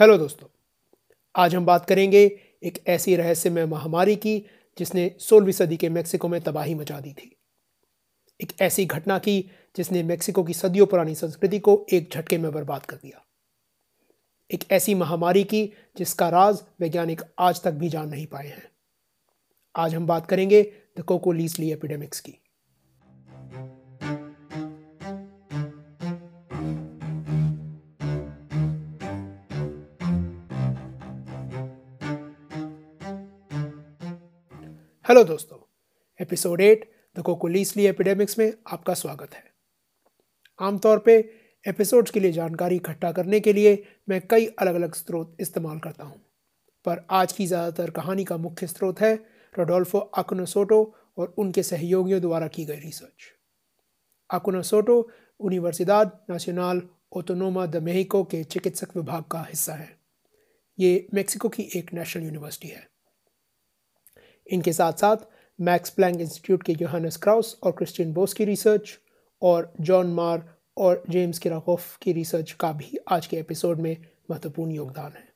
Hello दोस्तों, आज हम बात करेंगे एक ऐसी रहस्यमय महामारी की जिसने सोलहवीं सदी के मेक्सिको में तबाही मचा दी थी। एक ऐसी घटना की जिसने मेक्सिको की सदियों पुरानी संस्कृति को एक झटके में बर्बाद कर दिया। एक ऐसी महामारी की जिसका राज वैज्ञानिक आज तक भी जान नहीं पाए हैं। आज हम बात करेंगे द कोकोलीसली एपिडेमिक्स की। हेलो दोस्तों, episode at the cocoliztli epidemics में आपका स्वागत है। आमतौर पे एपिसोड्स के लिए जानकारी इकट्ठा करने के लिए मैं कई अलग अलग स्रोत इस्तेमाल करता हूँ, पर आज की ज़्यादातर कहानी का मुख्य स्रोत है रोडोल्फो अकुनोसोटो और उनके सहयोगियों द्वारा की गई research. Acuna Soto Universidad Nacional Autonoma de Mexico के चिकित्सक विभाग का हिस्सा है। ये मेक्सिको की एक नेशनल यूनिवर्सिटी है। इनके साथ साथ मैक्स प्लैंक इंस्टीट्यूट के जोहानस क्राउस और क्रिस्टियन बोस की रिसर्च और जॉन मार और जेम्स किराकोफ की रिसर्च का भी आज के एपिसोड में महत्वपूर्ण योगदान है।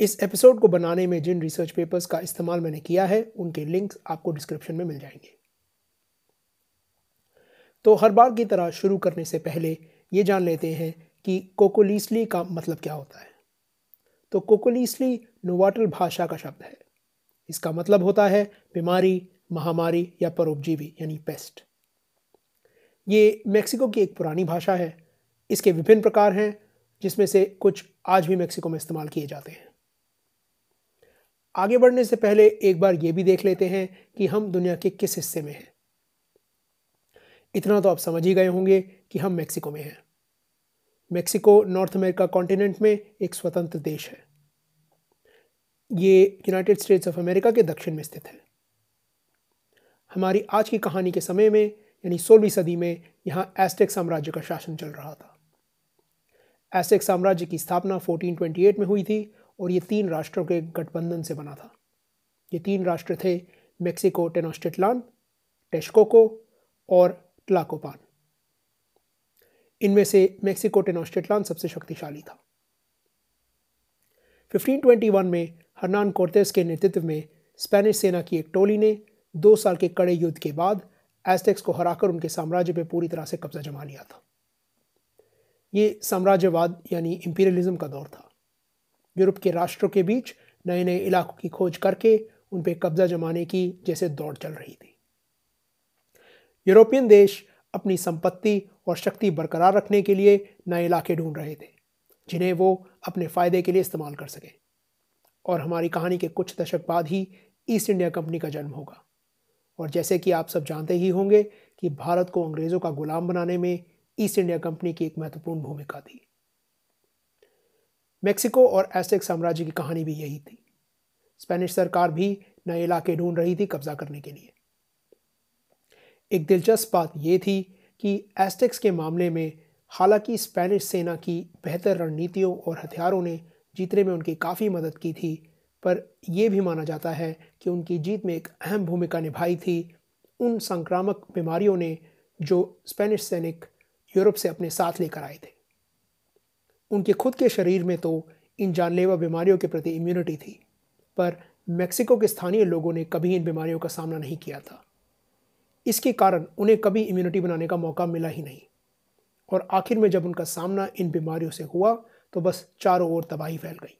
इस एपिसोड को बनाने में जिन रिसर्च पेपर्स का इस्तेमाल मैंने किया है, उनके लिंक्स आपको डिस्क्रिप्शन में मिल जाएँगे। तो हर बार की तरह शुरू करने से पहले ये जान लेते हैं कि कोकोलीसली का मतलब क्या होता है। तो कोकोलीसली नोवाटल भाषा का शब्द है। इसका मतलब होता है बीमारी, महामारी या परोपजीवी, यानी पेस्ट ये मेक्सिको की एक पुरानी भाषा है। इसके विभिन्न प्रकार हैं, जिसमें से कुछ आज भी मेक्सिको में इस्तेमाल किए जाते हैं। आगे बढ़ने से पहले एक बार ये भी देख लेते हैं कि हम दुनिया के किस हिस्से में हैं। इतना तो आप समझ ही गए होंगे कि हम मेक्सिको में हैं। मेक्सिको नॉर्थ अमेरिका कॉन्टिनेंट में एक स्वतंत्र देश है। ये यूनाइटेड स्टेट्स ऑफ़ अमेरिका के दक्षिण में स्थित है। हमारी आज की कहानी के समय में, यानी सोलहवीं सदी में, यहाँ एस्टेक साम्राज्य का शासन चल रहा था। एस्टेक साम्राज्य की स्थापना 1428 में हुई थी और ये तीन राष्ट्रों के गठबंधन से बना था। ये तीन राष्ट्र थे मेक्सिको टेनोस्टिटलान टेस्कोको और ट्लाकोपान। इनमें से मेक्सिको टेनोस्टिटलान सबसे शक्तिशाली था। 1521 में हरनान कोर्तेस के नेतृत्व में स्पेनिश सेना की एक टोली ने दो साल के कड़े युद्ध के बाद एस्टेक्स को हराकर उनके साम्राज्य पर पूरी तरह से कब्जा जमा लिया था। ये साम्राज्यवाद यानी इंपीरियलिज्म का दौर था। यूरोप के राष्ट्रों के बीच नए नए इलाकों की खोज करके उन पर कब्जा जमाने की जैसे दौड़ चल रही थी। यूरोपियन देश अपनी संपत्ति और शक्ति बरकरार रखने के लिए नए इलाके ढूंढ रहे थे, जिन्हें वो अपने फ़ायदे के लिए इस्तेमाल कर सके। और हमारी कहानी के कुछ दशक बाद ही ईस्ट इंडिया कंपनी का जन्म होगा। और जैसे कि आप सब जानते ही होंगे कि भारत को अंग्रेज़ों का गुलाम बनाने में ईस्ट इंडिया कंपनी की एक महत्वपूर्ण भूमिका थी। मेक्सिको और एस्टेक साम्राज्य की कहानी भी यही थी। स्पेनिश सरकार भी नए इलाके ढूंढ रही थी कब्जा करने के लिए। एक दिलचस्प बात यह थी कि एस्टेक्स के मामले में हालाँकि स्पेनिश सेना की बेहतर रणनीतियों और हथियारों ने जीतने में उनकी काफ़ी मदद की थी, पर यह भी माना जाता है कि उनकी जीत में एक अहम भूमिका निभाई थी। उन संक्रामक बीमारियों ने जो स्पेनिश सैनिक यूरोप से अपने साथ लेकर आए थे। उनके खुद के शरीर में तो इन जानलेवा बीमारियों के प्रति इम्यूनिटी थी, पर मेक्सिको के स्थानीय लोगों ने कभी इन बीमारियों का सामना नहीं किया था। इसके कारण उन्हें कभी इम्यूनिटी बनाने का मौका मिला ही नहीं। और आखिर में जब उनका सामना इन बीमारियों से हुआ तो बस चारों ओर तबाही फैल गई।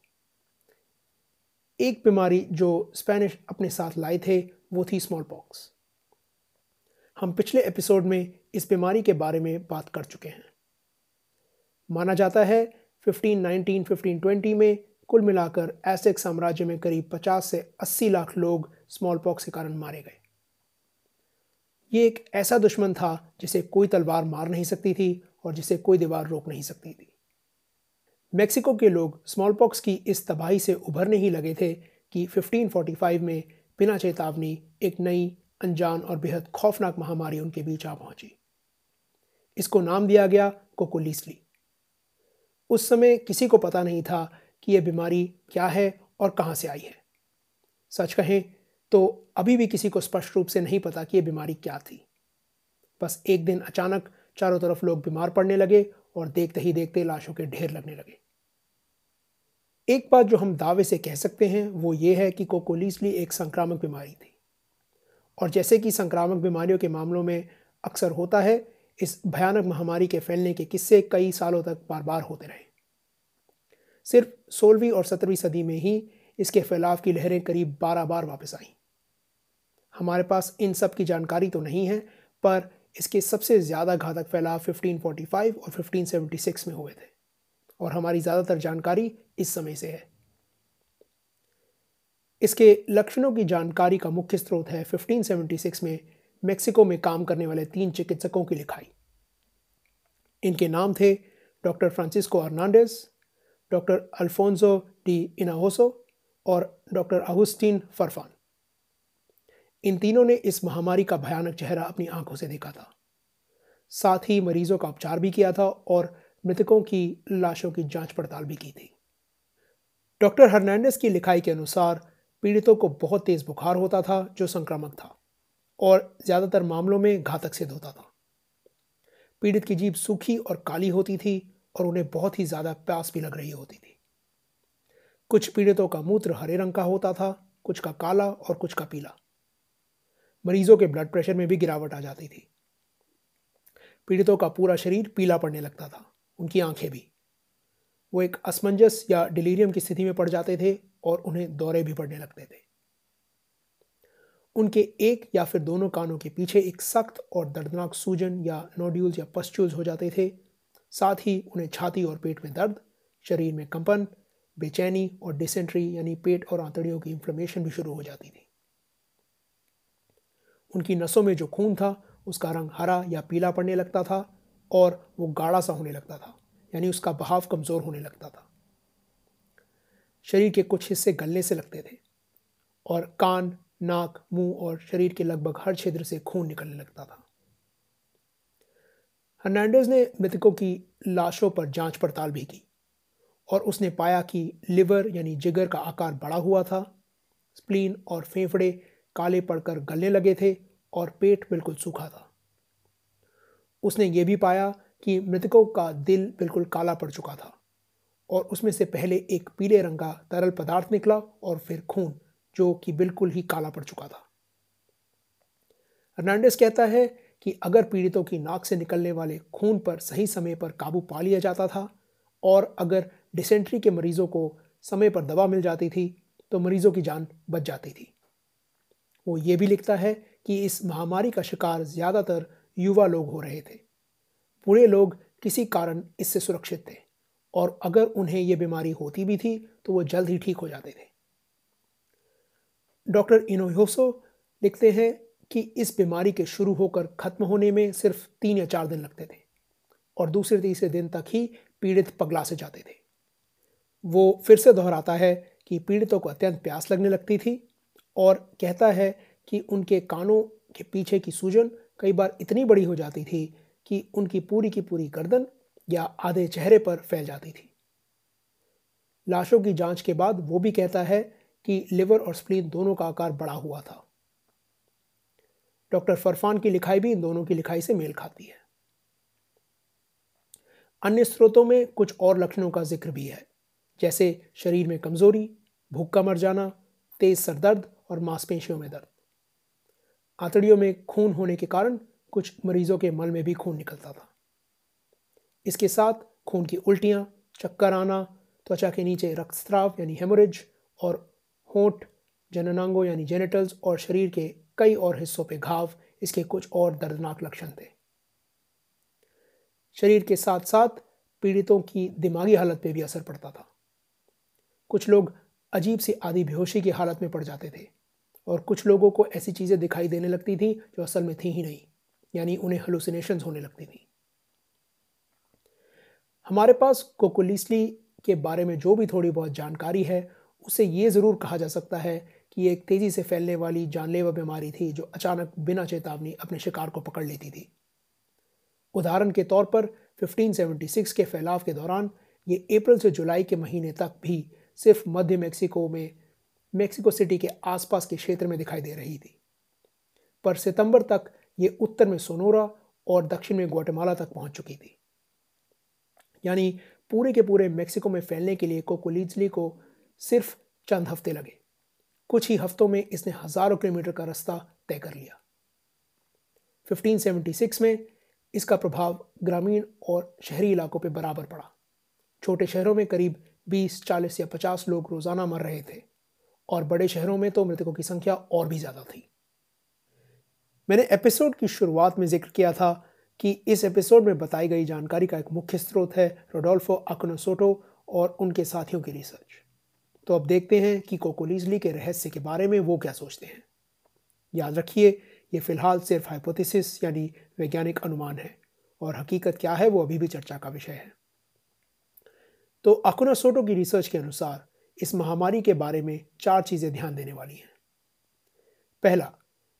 एक बीमारी जो स्पेनिश अपने साथ लाए थे, वो थी स्मॉल पॉक्स हम पिछले एपिसोड में इस बीमारी के बारे में बात कर चुके हैं। माना जाता है 1519 1520 में कुल मिलाकर एसेक्स साम्राज्य में करीब 50 से 80 लाख लोग स्मॉल पॉक्स के कारण मारे गए। ये एक ऐसा दुश्मन था जिसे कोई तलवार मार नहीं सकती थी और जिसे कोई दीवार रोक नहीं सकती थी। मेक्सिको के लोग स्मॉल पॉक्स की इस तबाही से उभरने ही लगे थे कि 1545 में बिना चेतावनी एक नई, अनजान और बेहद खौफनाक महामारी उनके बीच आ पहुँची। इसको नाम दिया गया कोकोलीसली। उस समय किसी को पता नहीं था कि यह बीमारी क्या है और कहाँ से आई है। सच कहें तो अभी भी किसी को स्पष्ट रूप से नहीं पता कि यह बीमारी क्या थी। बस एक दिन अचानक चारों तरफ़ लोग बीमार पड़ने लगे और देखते ही देखते लाशों के ढेर लगने लगे। एक बात जो हम दावे से कह सकते हैं, वो ये है कि कोकोलीसली एक संक्रामक बीमारी थी। और जैसे कि संक्रामक बीमारियों के मामलों में अक्सर होता है, इस भयानक महामारी के फैलने के किस्से कई सालों तक बार बार होते रहे। सिर्फ़ सोलहवीं और सत्रहवीं सदी में ही इसके फैलाव की लहरें करीब बारह बार वापस आईं। हमारे पास इन सब की जानकारी तो नहीं है, पर इसके सबसे ज़्यादा घातक फैलाव 1545 और 1576 में हुए थे। और हमारी ज़्यादातर जानकारी इस समय से है। इसके लक्षणों की जानकारी का मुख्य स्रोत है 1576 में मेक्सिको में काम करने वाले तीन चिकित्सकों की लिखाई। इनके नाम थे doctor Francisco Hernandez doctor Alfonso de Hinojosa और डॉक्टर अगुस्टीन फरफान। इन तीनों ने इस महामारी का भयानक चेहरा अपनी आँखों से देखा था। साथ ही मरीजों का उपचार भी किया था और मृतकों की लाशों की जाँच पड़ताल भी की थी। डॉक्टर हर्नांडिस की लिखाई के अनुसार पीड़ितों को बहुत तेज बुखार होता था, जो संक्रामक था, और ज़्यादातर मामलों में घातक सिद्ध होता था। पीड़ित की जीभ सूखी और काली होती थी और उन्हें बहुत ही ज़्यादा प्यास भी लग रही होती थी। कुछ पीड़ितों का मूत्र हरे रंग का होता था, कुछ का काला और कुछ का पीला। मरीजों के ब्लड प्रेशर में भी गिरावट आ जाती थी। पीड़ितों का पूरा शरीर पीला पड़ने लगता था, उनकी आँखें भी। वो एक असमंजस या डिलीरियम की स्थिति में पड़ जाते थे और उन्हें दौरे भी पड़ने लगते थे। उनके एक या फिर दोनों कानों के पीछे एक सख्त और दर्दनाक सूजन या नोड्यूल्स या पस्ट्यूल्स हो जाते थे। साथ ही उन्हें छाती और पेट में दर्द, शरीर में कंपन, बेचैनी और डिसेंट्री यानी पेट और आंतड़ियों की इन्फ्लेमेशन भी शुरू हो जाती थी। उनकी नसों में जो खून था, उसका रंग हरा या पीला पड़ने लगता था और वो गाढ़ा सा होने लगता था, यानी उसका बहाव कमज़ोर होने लगता था। शरीर के कुछ हिस्से गलने से लगते थे और कान, नाक, मुँह और शरीर के लगभग हर क्षेत्र से खून निकलने लगता था। हर्नांडेज ने मृतकों की लाशों पर जाँच पड़ताल भी की और उसने पाया कि लिवर यानी जिगर का आकार बड़ा हुआ था, स्प्लीन और फेफड़े काले पड़कर गलने लगे थे और पेट बिल्कुल सूखा था। उसने ये भी पाया कि मृतकों का दिल बिल्कुल काला पड़ चुका था और उसमें से पहले एक पीले रंग का तरल पदार्थ निकला और फिर खून, जो कि बिल्कुल ही काला पड़ चुका था। हर्नांडेस कहता है कि अगर पीड़ितों की नाक से निकलने वाले खून पर सही समय पर काबू पा लिया जाता था और अगर डिसेंट्री के मरीजों को समय पर दवा मिल जाती थी तो मरीजों की जान बच जाती थी। वो ये भी लिखता है कि इस महामारी का शिकार ज़्यादातर युवा लोग हो रहे थे। पूरे लोग किसी कारण इससे सुरक्षित थे और अगर उन्हें यह बीमारी होती भी थी तो वो जल्द ही ठीक हो जाते थे। डॉक्टर इनोहोसो लिखते हैं कि इस बीमारी के शुरू होकर खत्म होने में सिर्फ़ तीन या चार दिन लगते थे और दूसरे तीसरे दिन तक ही पीड़ित पगला से जाते थे। वो फिर से दोहराता है कि पीड़ितों को अत्यंत प्यास लगने लगती थी और कहता है कि उनके कानों के पीछे की सूजन कई बार इतनी बड़ी हो जाती थी कि उनकी पूरी की पूरी गर्दन या आधे चेहरे पर फैल जाती थी। लाशों की जाँच के बाद वो भी कहता है कि लिवर और स्प्लीन दोनों का आकार बड़ा हुआ था। डॉक्टर फरफान की लिखाई भी इन दोनों की लिखाई से मेल खाती है। अन्य स्रोतों में कुछ और लक्षणों का ज़िक्र भी है, जैसे शरीर में कमज़ोरी, भूख का मर जाना तेज सरदर्द और मांसपेशियों में दर्द। आंतड़ियों में खून होने के कारण कुछ मरीजों के मल में भी खून निकलता था। इसके साथ खून की उल्टियाँ, चक्कर आना, त्वचा के नीचे रक्तस्राव यानी हेमोरेज और होंठ, जननांगों यानी जेनेटल्स और शरीर के कई और हिस्सों पे घाव, इसके कुछ और दर्दनाक लक्षण थे। शरीर के साथ साथ पीड़ितों की दिमागी हालत पे भी असर पड़ता था। कुछ लोग अजीब सी आदि बेहोशी की हालत में पड़ जाते थे और कुछ लोगों को ऐसी चीज़ें दिखाई देने लगती थी जो असल में थी ही नहीं, यानी उन्हें हलुसिनेशन होने लगती थी। हमारे पास कोकोलिसली के बारे में जो भी थोड़ी बहुत जानकारी है, उसे ये ज़रूर कहा जा सकता है कि एक तेज़ी से फैलने वाली जानलेवा बीमारी थी जो अचानक बिना चेतावनी अपने शिकार को पकड़ लेती थी। उदाहरण के तौर पर 1576 के फैलाव के दौरान ये अप्रैल से जुलाई के महीने तक भी सिर्फ़ मध्य मेक्सिको में, मेक्सिको सिटी के आसपास के क्षेत्र में दिखाई दे रही थी। पर सितंबर तक ये उत्तर में सोनोरा और दक्षिण में ग्वाटेमाला तक पहुँच चुकी थी। यानी पूरे के पूरे मेक्सिको में फैलने के लिए कोकोलीजली को सिर्फ़ चंद हफ़्ते लगे। कुछ ही हफ्तों में इसने हज़ारों किलोमीटर का रास्ता तय कर लिया। 1576 में इसका प्रभाव ग्रामीण और शहरी इलाकों पर बराबर पड़ा। छोटे शहरों में करीब 20, 40 या 50 लोग रोज़ाना मर रहे थे और बड़े शहरों में तो मृतकों की संख्या और भी ज़्यादा थी। मैंने एपिसोड की शुरुआत में ज़िक्र किया था कि इस एपिसोड में बताई गई जानकारी का एक मुख्य स्रोत है रोडोल्फो अकनोसोटो और उनके साथियों की रिसर्च। तो अब देखते हैं कि कोकोलीजली के रहस्य के बारे में वो क्या सोचते हैं। याद रखिए ये फ़िलहाल सिर्फ़ हाइपोथेसिस यानी वैज्ञानिक अनुमान है और हकीकत क्या है वो अभी भी चर्चा का विषय है। तो अकुनासोटो की रिसर्च के अनुसार इस महामारी के बारे में चार चीज़ें ध्यान देने वाली हैं। पहला,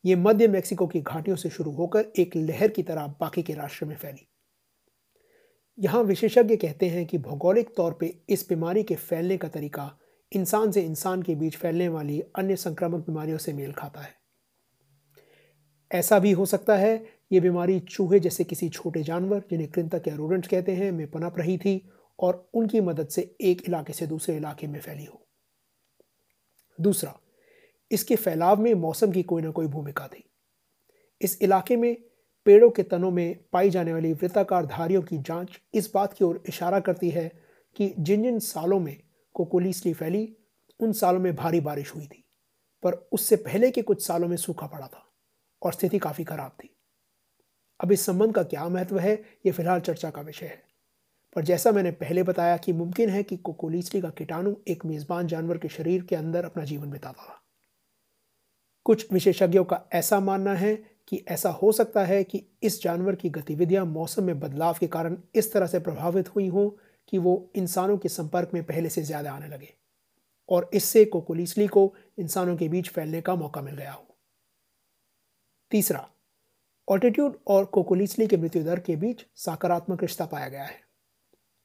ये मध्य मेक्सिको की घाटियों से शुरू होकर एक लहर की तरह बाकी के राष्ट्र में फैली। यहाँ विशेषज्ञ कहते हैं कि भौगोलिक तौर पे इस बीमारी के फैलने का तरीका इंसान से इंसान के बीच फैलने वाली अन्य संक्रामक बीमारियों से मेल खाता है। ऐसा भी हो सकता है, ये बीमारी चूहे जैसे किसी छोटे जानवर, जिन्हें कृंतक या रोडेंट्स कहते हैं, में पनप रही थी और उनकी मदद से एक इलाके से दूसरे इलाके में फैली हो। दूसरा, इसके फैलाव में मौसम की कोई ना कोई भूमिका थी। इस इलाके में पेड़ों के तनों में पाई जाने वाली वृत्ताकार धारियों की जाँच इस बात की ओर इशारा करती है कि जिन जिन सालों में कोकोलीसली फैली, उन सालों में भारी बारिश हुई थी, पर उससे पहले के कुछ सालों में सूखा पड़ा था और स्थिति काफ़ी खराब थी। अब इस संबंध का क्या महत्व है, ये फ़िलहाल चर्चा का विषय है। पर जैसा मैंने पहले बताया कि मुमकिन है कि कोकोलीसली का कीटाणु एक मेज़बान जानवर के शरीर के अंदर अपना जीवन बिताता था कुछ विशेषज्ञों का ऐसा मानना है कि ऐसा हो सकता है कि इस जानवर की गतिविधियाँ मौसम में बदलाव के कारण इस तरह से प्रभावित हुई हों कि वो इंसानों के संपर्क में पहले से ज़्यादा आने लगे, और इससे कोकोलीसली को इंसानों के बीच फैलने का मौका मिल गया हो। तीसरा, ऑल्टीट्यूड और कोकोलीसली के मृत्यु दर के बीच सकारात्मक रिश्ता पाया गया है।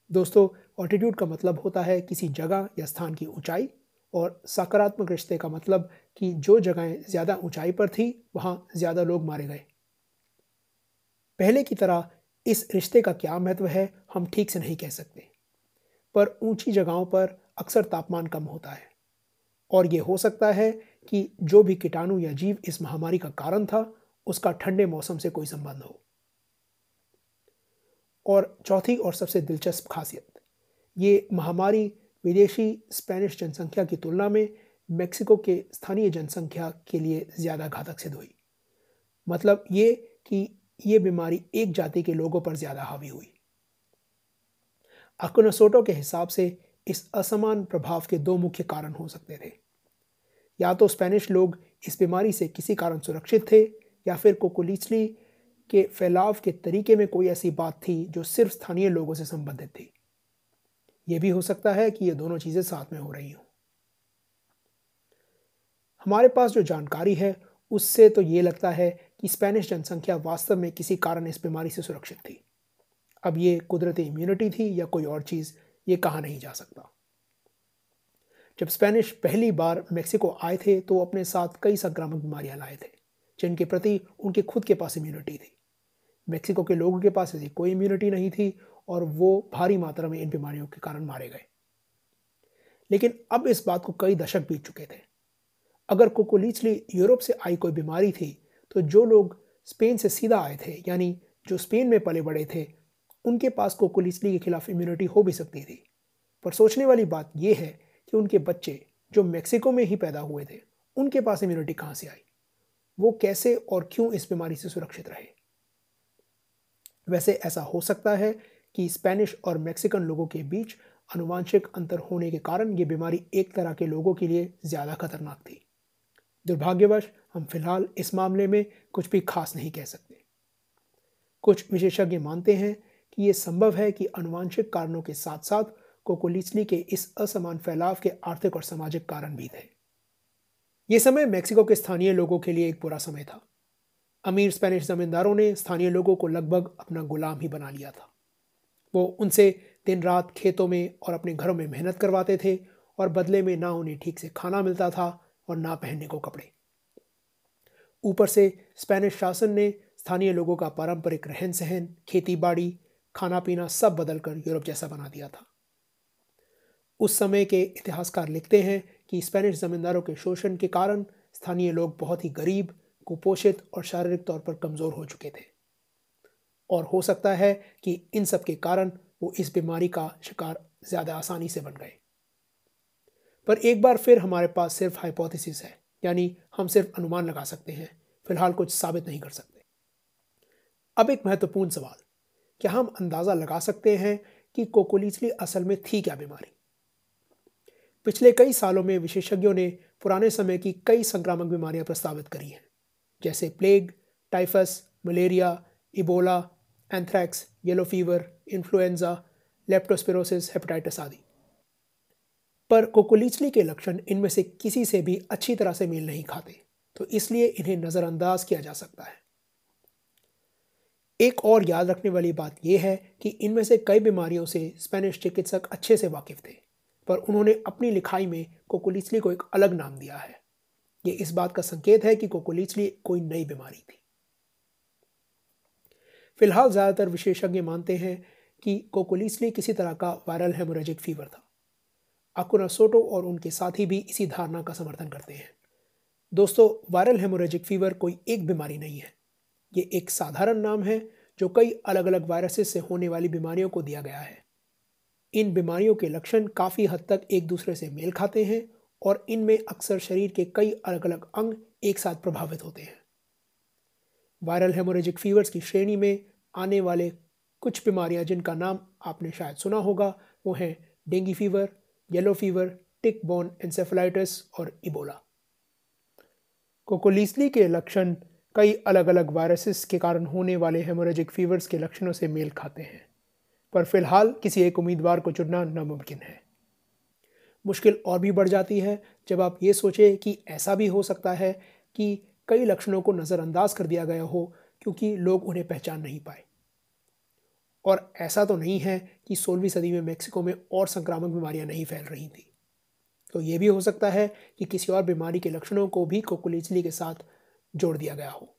दोस्तों ऑल्टीट्यूड का मतलब होता है किसी जगह या स्थान की ऊंचाई और सकारात्मक रिश्ते का मतलब कि जो जगहें ज़्यादा ऊंचाई पर थी, वहाँ ज़्यादा लोग मारे गए। पहले की तरह इस रिश्ते का क्या महत्व है, हम ठीक से नहीं कह सकते। पर ऊँची जगहों पर अक्सर तापमान कम होता है और ये हो सकता है कि जो भी कीटाणु या जीव इस महामारी का कारण था, उसका ठंडे मौसम से कोई संबंध हो। और चौथी और सबसे दिलचस्प खासियत, ये महामारी विदेशी स्पेनिश जनसंख्या की तुलना में मेक्सिको के स्थानीय जनसंख्या के लिए ज़्यादा घातक सिद्ध हुई। मतलब ये कि ये बीमारी एक जाति के लोगों पर ज़्यादा हावी हुई। अकुनसोटो के हिसाब से इस असमान प्रभाव के दो मुख्य कारण हो सकते थे। या तो स्पेनिश लोग इस बीमारी से किसी कारण सुरक्षित थे या फिर कोकोलिचली के फैलाव के तरीके में कोई ऐसी बात थी जो सिर्फ़ स्थानीय लोगों से संबंधित थी? यह भी हो सकता है कि ये दोनों चीज़ें साथ में हो रही हों। हमारे पास जो जानकारी है, उससे तो ये लगता है कि स्पेनिश जनसंख्या वास्तव में किसी कारण इस बीमारी से सुरक्षित थी। अब ये कुदरती इम्यूनिटी थी या कोई और चीज़, ये कहा नहीं जा सकता। जब स्पेनिश पहली बार मेक्सिको आए थे तो अपने साथ कई संक्रामक बीमारियाँ लाए थे, जिनके प्रति उनके खुद के पास इम्यूनिटी थी। मेक्सिको के लोगों के पास ऐसी कोई इम्यूनिटी नहीं थी और वो भारी मात्रा में इन बीमारियों के कारण मारे गए। लेकिन अब इस बात को कई दशक बीत चुके थे। अगर कोकोलीचली यूरोप से आई कोई बीमारी थी तो जो लोग स्पेन से सीधा आए थे, यानी जो स्पेन में पले बड़े थे, उनके पास कोकोलीचली के खिलाफ इम्यूनिटी हो भी सकती थी। पर सोचने वाली बात यह है कि उनके बच्चे जो मेक्सिको में ही पैदा हुए थे, उनके पास इम्यूनिटी कहाँ से आई? वो कैसे और क्यों इस बीमारी से सुरक्षित रहे? वैसे ऐसा हो सकता है कि स्पेनिश और मैक्सिकन लोगों के बीच अनुवांशिक अंतर होने के कारण ये बीमारी एक तरह के लोगों के लिए ज़्यादा खतरनाक थी। दुर्भाग्यवश, हम फ़िलहाल इस मामले में कुछ भी खास नहीं कह सकते। कुछ विशेषज्ञ मानते हैं कि ये संभव है कि अनुवांशिक कारणों के साथ साथ कोकोलिचली के इस असमान फैलाव के आर्थिक और सामाजिक कारण भी थे। ये समय मेक्सिको के स्थानीय लोगों के लिए एक बुरा समय था। अमीर स्पेनिश जमींदारों ने स्थानीय लोगों को लगभग अपना गुलाम ही बना लिया था। वो उनसे दिन रात खेतों में और अपने घरों में मेहनत करवाते थे और बदले में ना उन्हें ठीक से खाना मिलता था और ना पहनने को कपड़े। ऊपर से स्पेनिश शासन ने स्थानीय लोगों का पारंपरिक रहन सहन खेती बाड़ी खाना पीना सब बदल कर यूरोप जैसा बना दिया था। उस समय के इतिहासकार लिखते हैं कि स्पेनिश ज़मींदारों के शोषण के कारण स्थानीय लोग बहुत ही गरीब कुपोषित और शारीरिक तौर पर कमज़ोर हो चुके थे। और हो सकता है कि इन सब के कारण वो इस बीमारी का शिकार ज़्यादा आसानी से बन गए। पर एक बार फिर हमारे पास सिर्फ़ हाइपोथेसिस है, यानी हम सिर्फ़ अनुमान लगा सकते हैं, फ़िलहाल कुछ साबित नहीं कर सकते। अब एक महत्वपूर्ण सवाल, क्या हम अंदाज़ा लगा सकते हैं कि कोकोलीचली असल में थी क्या बीमारी? पिछले कई सालों में विशेषज्ञों ने पुराने समय की कई संक्रामक बीमारियाँ प्रस्तावित करी हैं। जैसे plague typhus malaria Ebola anthrax yellow fever influenza leptospirosis hepatitis आदि। पर कोकोलीचली के लक्षण इनमें से किसी से भी अच्छी तरह से मेल नहीं खाते तो इसलिए इन्हें नज़रअंदाज किया जा सकता है। एक और याद रखने वाली बात यह है कि इनमें से कई बीमारियों से स्पेनिश चिकित्सक अच्छे से वाकिफ थे, पर उन्होंने अपनी लिखाई में कोकोलीचली को एक अलग नाम दिया है। ये इस बात का संकेत है कि कोकोलीचली कोई नई बीमारी थी। फ़िलहाल ज़्यादातर विशेषज्ञ मानते हैं कि कोकोलीचली किसी तरह का वायरल हेमोरेजिक फीवर था। अकुनासोटो और उनके साथी भी इसी धारणा का समर्थन करते हैं। दोस्तों, वायरल हेमोरेजिक फीवर कोई एक बीमारी नहीं है। ये एक साधारण नाम है जो कई अलग अलग वायरसेस से होने वाली बीमारियों को दिया गया है। इन बीमारियों के लक्षण काफ़ी हद तक एक दूसरे से मेल खाते हैं और इनमें अक्सर शरीर के कई अलग अलग अंग एक साथ प्रभावित होते हैं। वायरल हेमोरेजिक फीवर्स की श्रेणी में आने वाले कुछ बीमारियाँ जिनका नाम आपने शायद सुना होगा, वो हैं dengue fever, yellow fever, tick borne encephalitis और इबोला। कोकोलीसली के लक्षण कई अलग अलग वायरसेस के कारण होने वाले हेमोरेजिक फीवर्स के लक्षणों से मेल खाते हैं, पर फ़िलहाल किसी एक उम्मीदवार को चुनना नामुमकिन है। मुश्किल और भी बढ़ जाती है। जब आप ये सोचें कि ऐसा भी हो सकता है कि कई लक्षणों को नज़रअंदाज कर दिया गया हो, क्योंकि लोग उन्हें पहचान नहीं पाए। और ऐसा तो नहीं है कि सोलहवीं सदी में मेक्सिको में और संक्रामक बीमारियाँ नहीं फैल रही थी। तो ये भी हो सकता है कि किसी और बीमारी के लक्षणों को भी कोकुलिचली के साथ जोड़ दिया गया हो।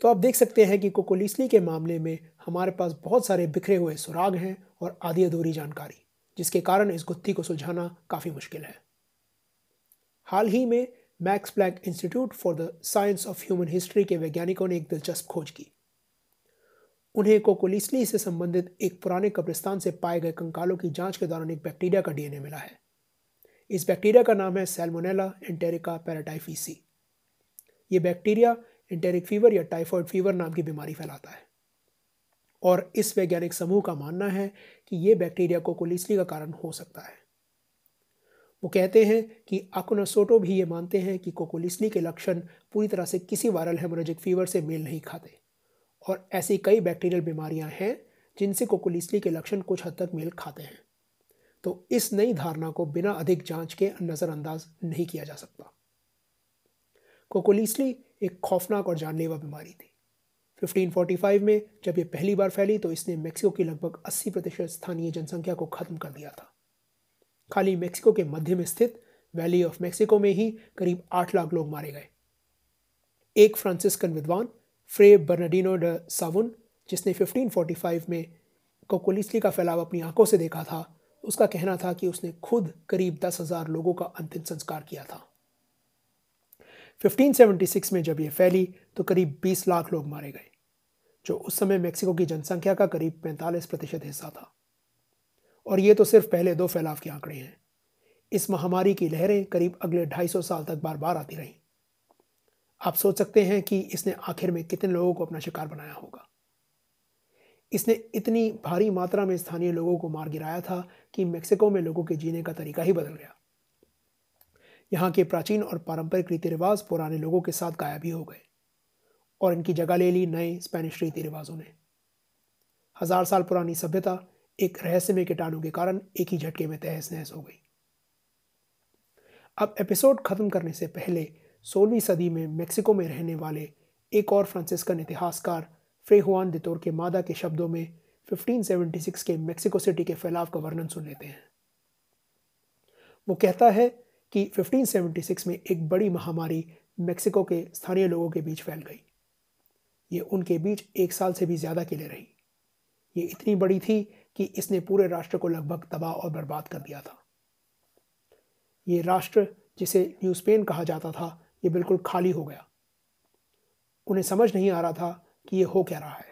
तो आप देख सकते हैं कि कोकोलिसली के मामले में हमारे पास बहुत सारे बिखरे हुए सुराग हैं और आधी अधूरी जानकारी। जिसके कारण इस गुत्थी को सुलझाना काफ़ी मुश्किल है। हाल ही में Max Planck Institute for the Science of Human History के वैज्ञानिकों ने एक दिलचस्प खोज की। उन्हें कोकोलिसली से संबंधित एक पुराने कब्रिस्तान से पाए गए कंकालों की जाँच के दौरान एक बैक्टीरिया का डीएनए मिला है। इस बैक्टीरिया का नाम है सेलमोनेला एंटेरिका पैराटाइफीसी ये बैक्टीरिया एंटेरिक फीवर या टाइफॉइड फीवर नाम की बीमारी फैलाता है। और इस वैज्ञानिक समूह का मानना है कि ये बैक्टीरिया कोकोलिसली का कारण हो सकता है। वो कहते हैं कि आकुनासोटो भी ये मानते हैं कि कोकोलिसली के लक्षण पूरी तरह से किसी वायरल हेमोरेजिक फीवर से मेल नहीं खाते और ऐसी कई बैक्टीरियल बीमारियाँ हैं जिनसे कोकोलिसली के लक्षण कुछ हद तक मेल खाते हैं। तो इस नई धारणा को बिना अधिक जाँच के नज़रअंदाज नहीं किया जा सकता। कोकोलिसली एक खौफनाक और जानलेवा बीमारी थी। 1545 में, जब यह पहली बार फैली तो इसने मेक्सिको की लगभग 80 प्रतिशत स्थानीय जनसंख्या को खत्म कर दिया था। खाली मेक्सिको के मध्य में स्थित वैली ऑफ़ मेक्सिको में ही करीब आठ लाख लोग मारे गए। एक फ्रांसिस्कन विद्वान, फ्रे बर्नाडिनो ड सावुन, जिसने 1545 में कोकोलिसली का फैलाव अपनी आँखों से देखा था, उसका कहना था कि उसने खुद करीब दस हज़ार लोगों का अंतिम संस्कार किया था। 1576 में जब यह फैली तो करीब 20 लाख लोग मारे गए। जो उस समय मेक्सिको की जनसंख्या का करीब 45 प्रतिशत हिस्सा था। और ये तो सिर्फ़ पहले दो फैलाव के आंकड़े हैं। इस महामारी की लहरें करीब अगले 250 साल तक बार बार आती रहीं। आप सोच सकते हैं कि इसने आखिर में कितने लोगों को अपना शिकार बनाया होगा। इसने इतनी भारी मात्रा में स्थानीय लोगों को मार गिराया था कि मेक्सिको में लोगों के जीने का तरीका ही बदल गया। यहाँ के प्राचीन और पारंपरिक रीति रिवाज पुराने लोगों के साथ गायब ही हो गए। और इनकी जगह ले ली नए स्पेनिश रीति रिवाजों ने। हज़ार साल पुरानी सभ्यता एक रहस्यमय कीटाणु के कारण एक ही झटके में तहस नहस हो गई। अब एपिसोड खत्म करने से पहले सोलहवीं सदी में मेक्सिको में रहने वाले एक और फ्रांसिस्कन इतिहासकार फ्रे हुआन दितोर के मादा के शब्दों में 1576 के मेक्सिको सिटी के फैलाव का वर्णन सुन लेते हैं। वो कहता है कि 1576 में एक बड़ी महामारी मेक्सिको के स्थानीय लोगों के बीच फैल गई। ये उनके बीच एक साल से भी ज़्यादा के लिए रही। ये इतनी बड़ी थी कि इसने पूरे राष्ट्र को लगभग तबाह और बर्बाद कर दिया था। ये राष्ट्र जिसे न्यू स्पेन कहा जाता था, ये बिल्कुल खाली हो गया। उन्हें समझ नहीं आ रहा था कि ये हो क्या रहा है।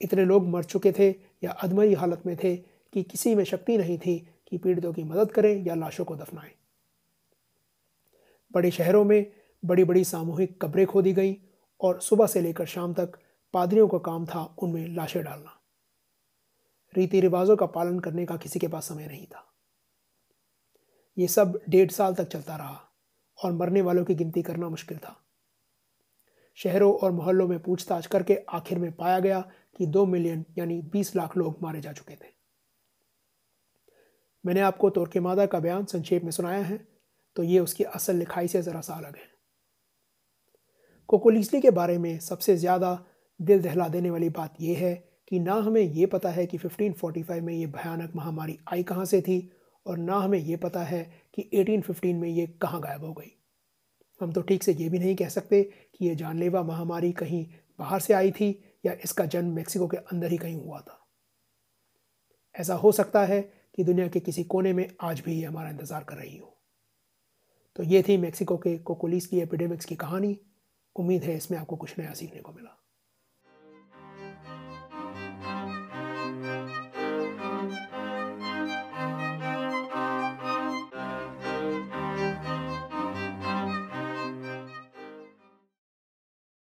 इतने लोग मर चुके थे या अधमरी हालत में थे कि किसी में शक्ति नहीं थी कि पीड़ितों की मदद करें या लाशों को दफनाएँ। बड़े शहरों में बड़ी बड़ी सामूहिक कब्रें खोदी गई और सुबह से लेकर शाम तक पादरियों का काम था उनमें लाशें डालना। रीति रिवाजों का पालन करने का किसी के पास समय नहीं था। ये सब डेढ़ साल तक चलता रहा और मरने वालों की गिनती करना मुश्किल था। शहरों और मोहल्लों में पूछताछ करके आखिर में पाया गया कि दो मिलियन यानी बीस लाख लोग मारे जा चुके थे। मैंने आपको तोरके मादा का बयान संक्षेप में सुनाया है तो ये उसकी असल लिखाई से ज़रा सा अलग है। कोकोलीसली के बारे में सबसे ज़्यादा दिल दहला देने वाली बात यह है कि ना हमें ये पता है कि 1545 में ये भयानक महामारी आई कहाँ से थी और ना हमें ये पता है कि 1815 में ये कहाँ गायब हो गई। हम तो ठीक से ये भी नहीं कह सकते कि ये जानलेवा महामारी कहीं बाहर से आई थी या इसका जन्म मेक्सिको के अंदर ही कहीं हुआ था। ऐसा हो सकता है कि दुनिया के किसी कोने में आज भी ये हमारा इंतज़ार कर रही हो। तो ये थी मेक्सिको के कोकोलीस की एपिडेमिक्स की कहानी। उम्मीद है इसमें आपको कुछ नया सीखने को मिला।